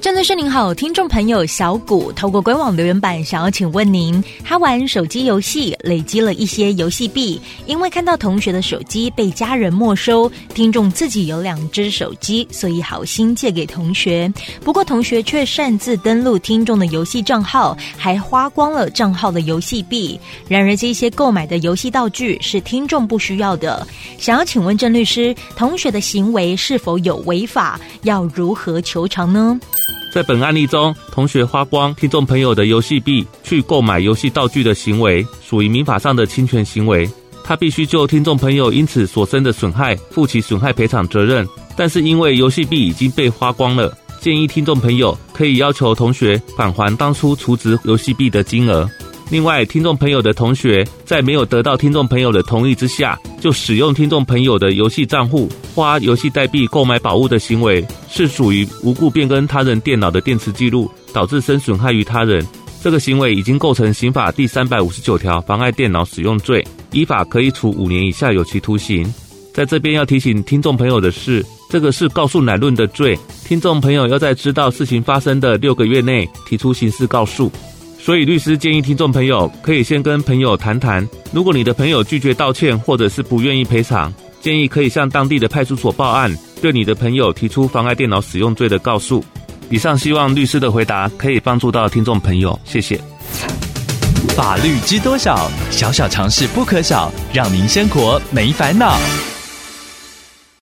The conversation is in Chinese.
郑律师您好，听众朋友小谷透过官网留言板想要请问您，他玩手机游戏累积了一些游戏币，因为看到同学的手机被家人没收，听众自己有两只手机，所以好心借给同学。不过同学却擅自登录听众的游戏账号，还花光了账号的游戏币。然而这些购买的游戏道具是听众不需要的，想要请问郑律师，同学的行为是否有违法？要如何求偿呢？在本案例中，同学花光听众朋友的游戏币去购买游戏道具的行为，属于民法上的侵权行为，他必须就听众朋友因此所生的损害负起损害赔偿责任。但是因为游戏币已经被花光了，建议听众朋友可以要求同学返还当初储值游戏币的金额。另外，听众朋友的同学在没有得到听众朋友的同意之下，就使用听众朋友的游戏账户花游戏代币购买宝物的行为，是属于无故变更他人电脑的电池记录，导致生损害于他人。这个行为已经构成刑法第三百五十九条妨碍电脑使用罪，依法可以处五年以下有期徒刑。在这边要提醒听众朋友的是，这个是告诉乃论的罪，听众朋友要在知道事情发生的六个月内提出刑事告诉。所以，律师建议听众朋友可以先跟朋友谈谈。如果你的朋友拒绝道歉，或者是不愿意赔偿，建议可以向当地的派出所报案，对你的朋友提出妨碍电脑使用罪的告诉。以上希望律师的回答可以帮助到听众朋友，谢谢。法律知多少？小小常识不可少，让您生活没烦恼。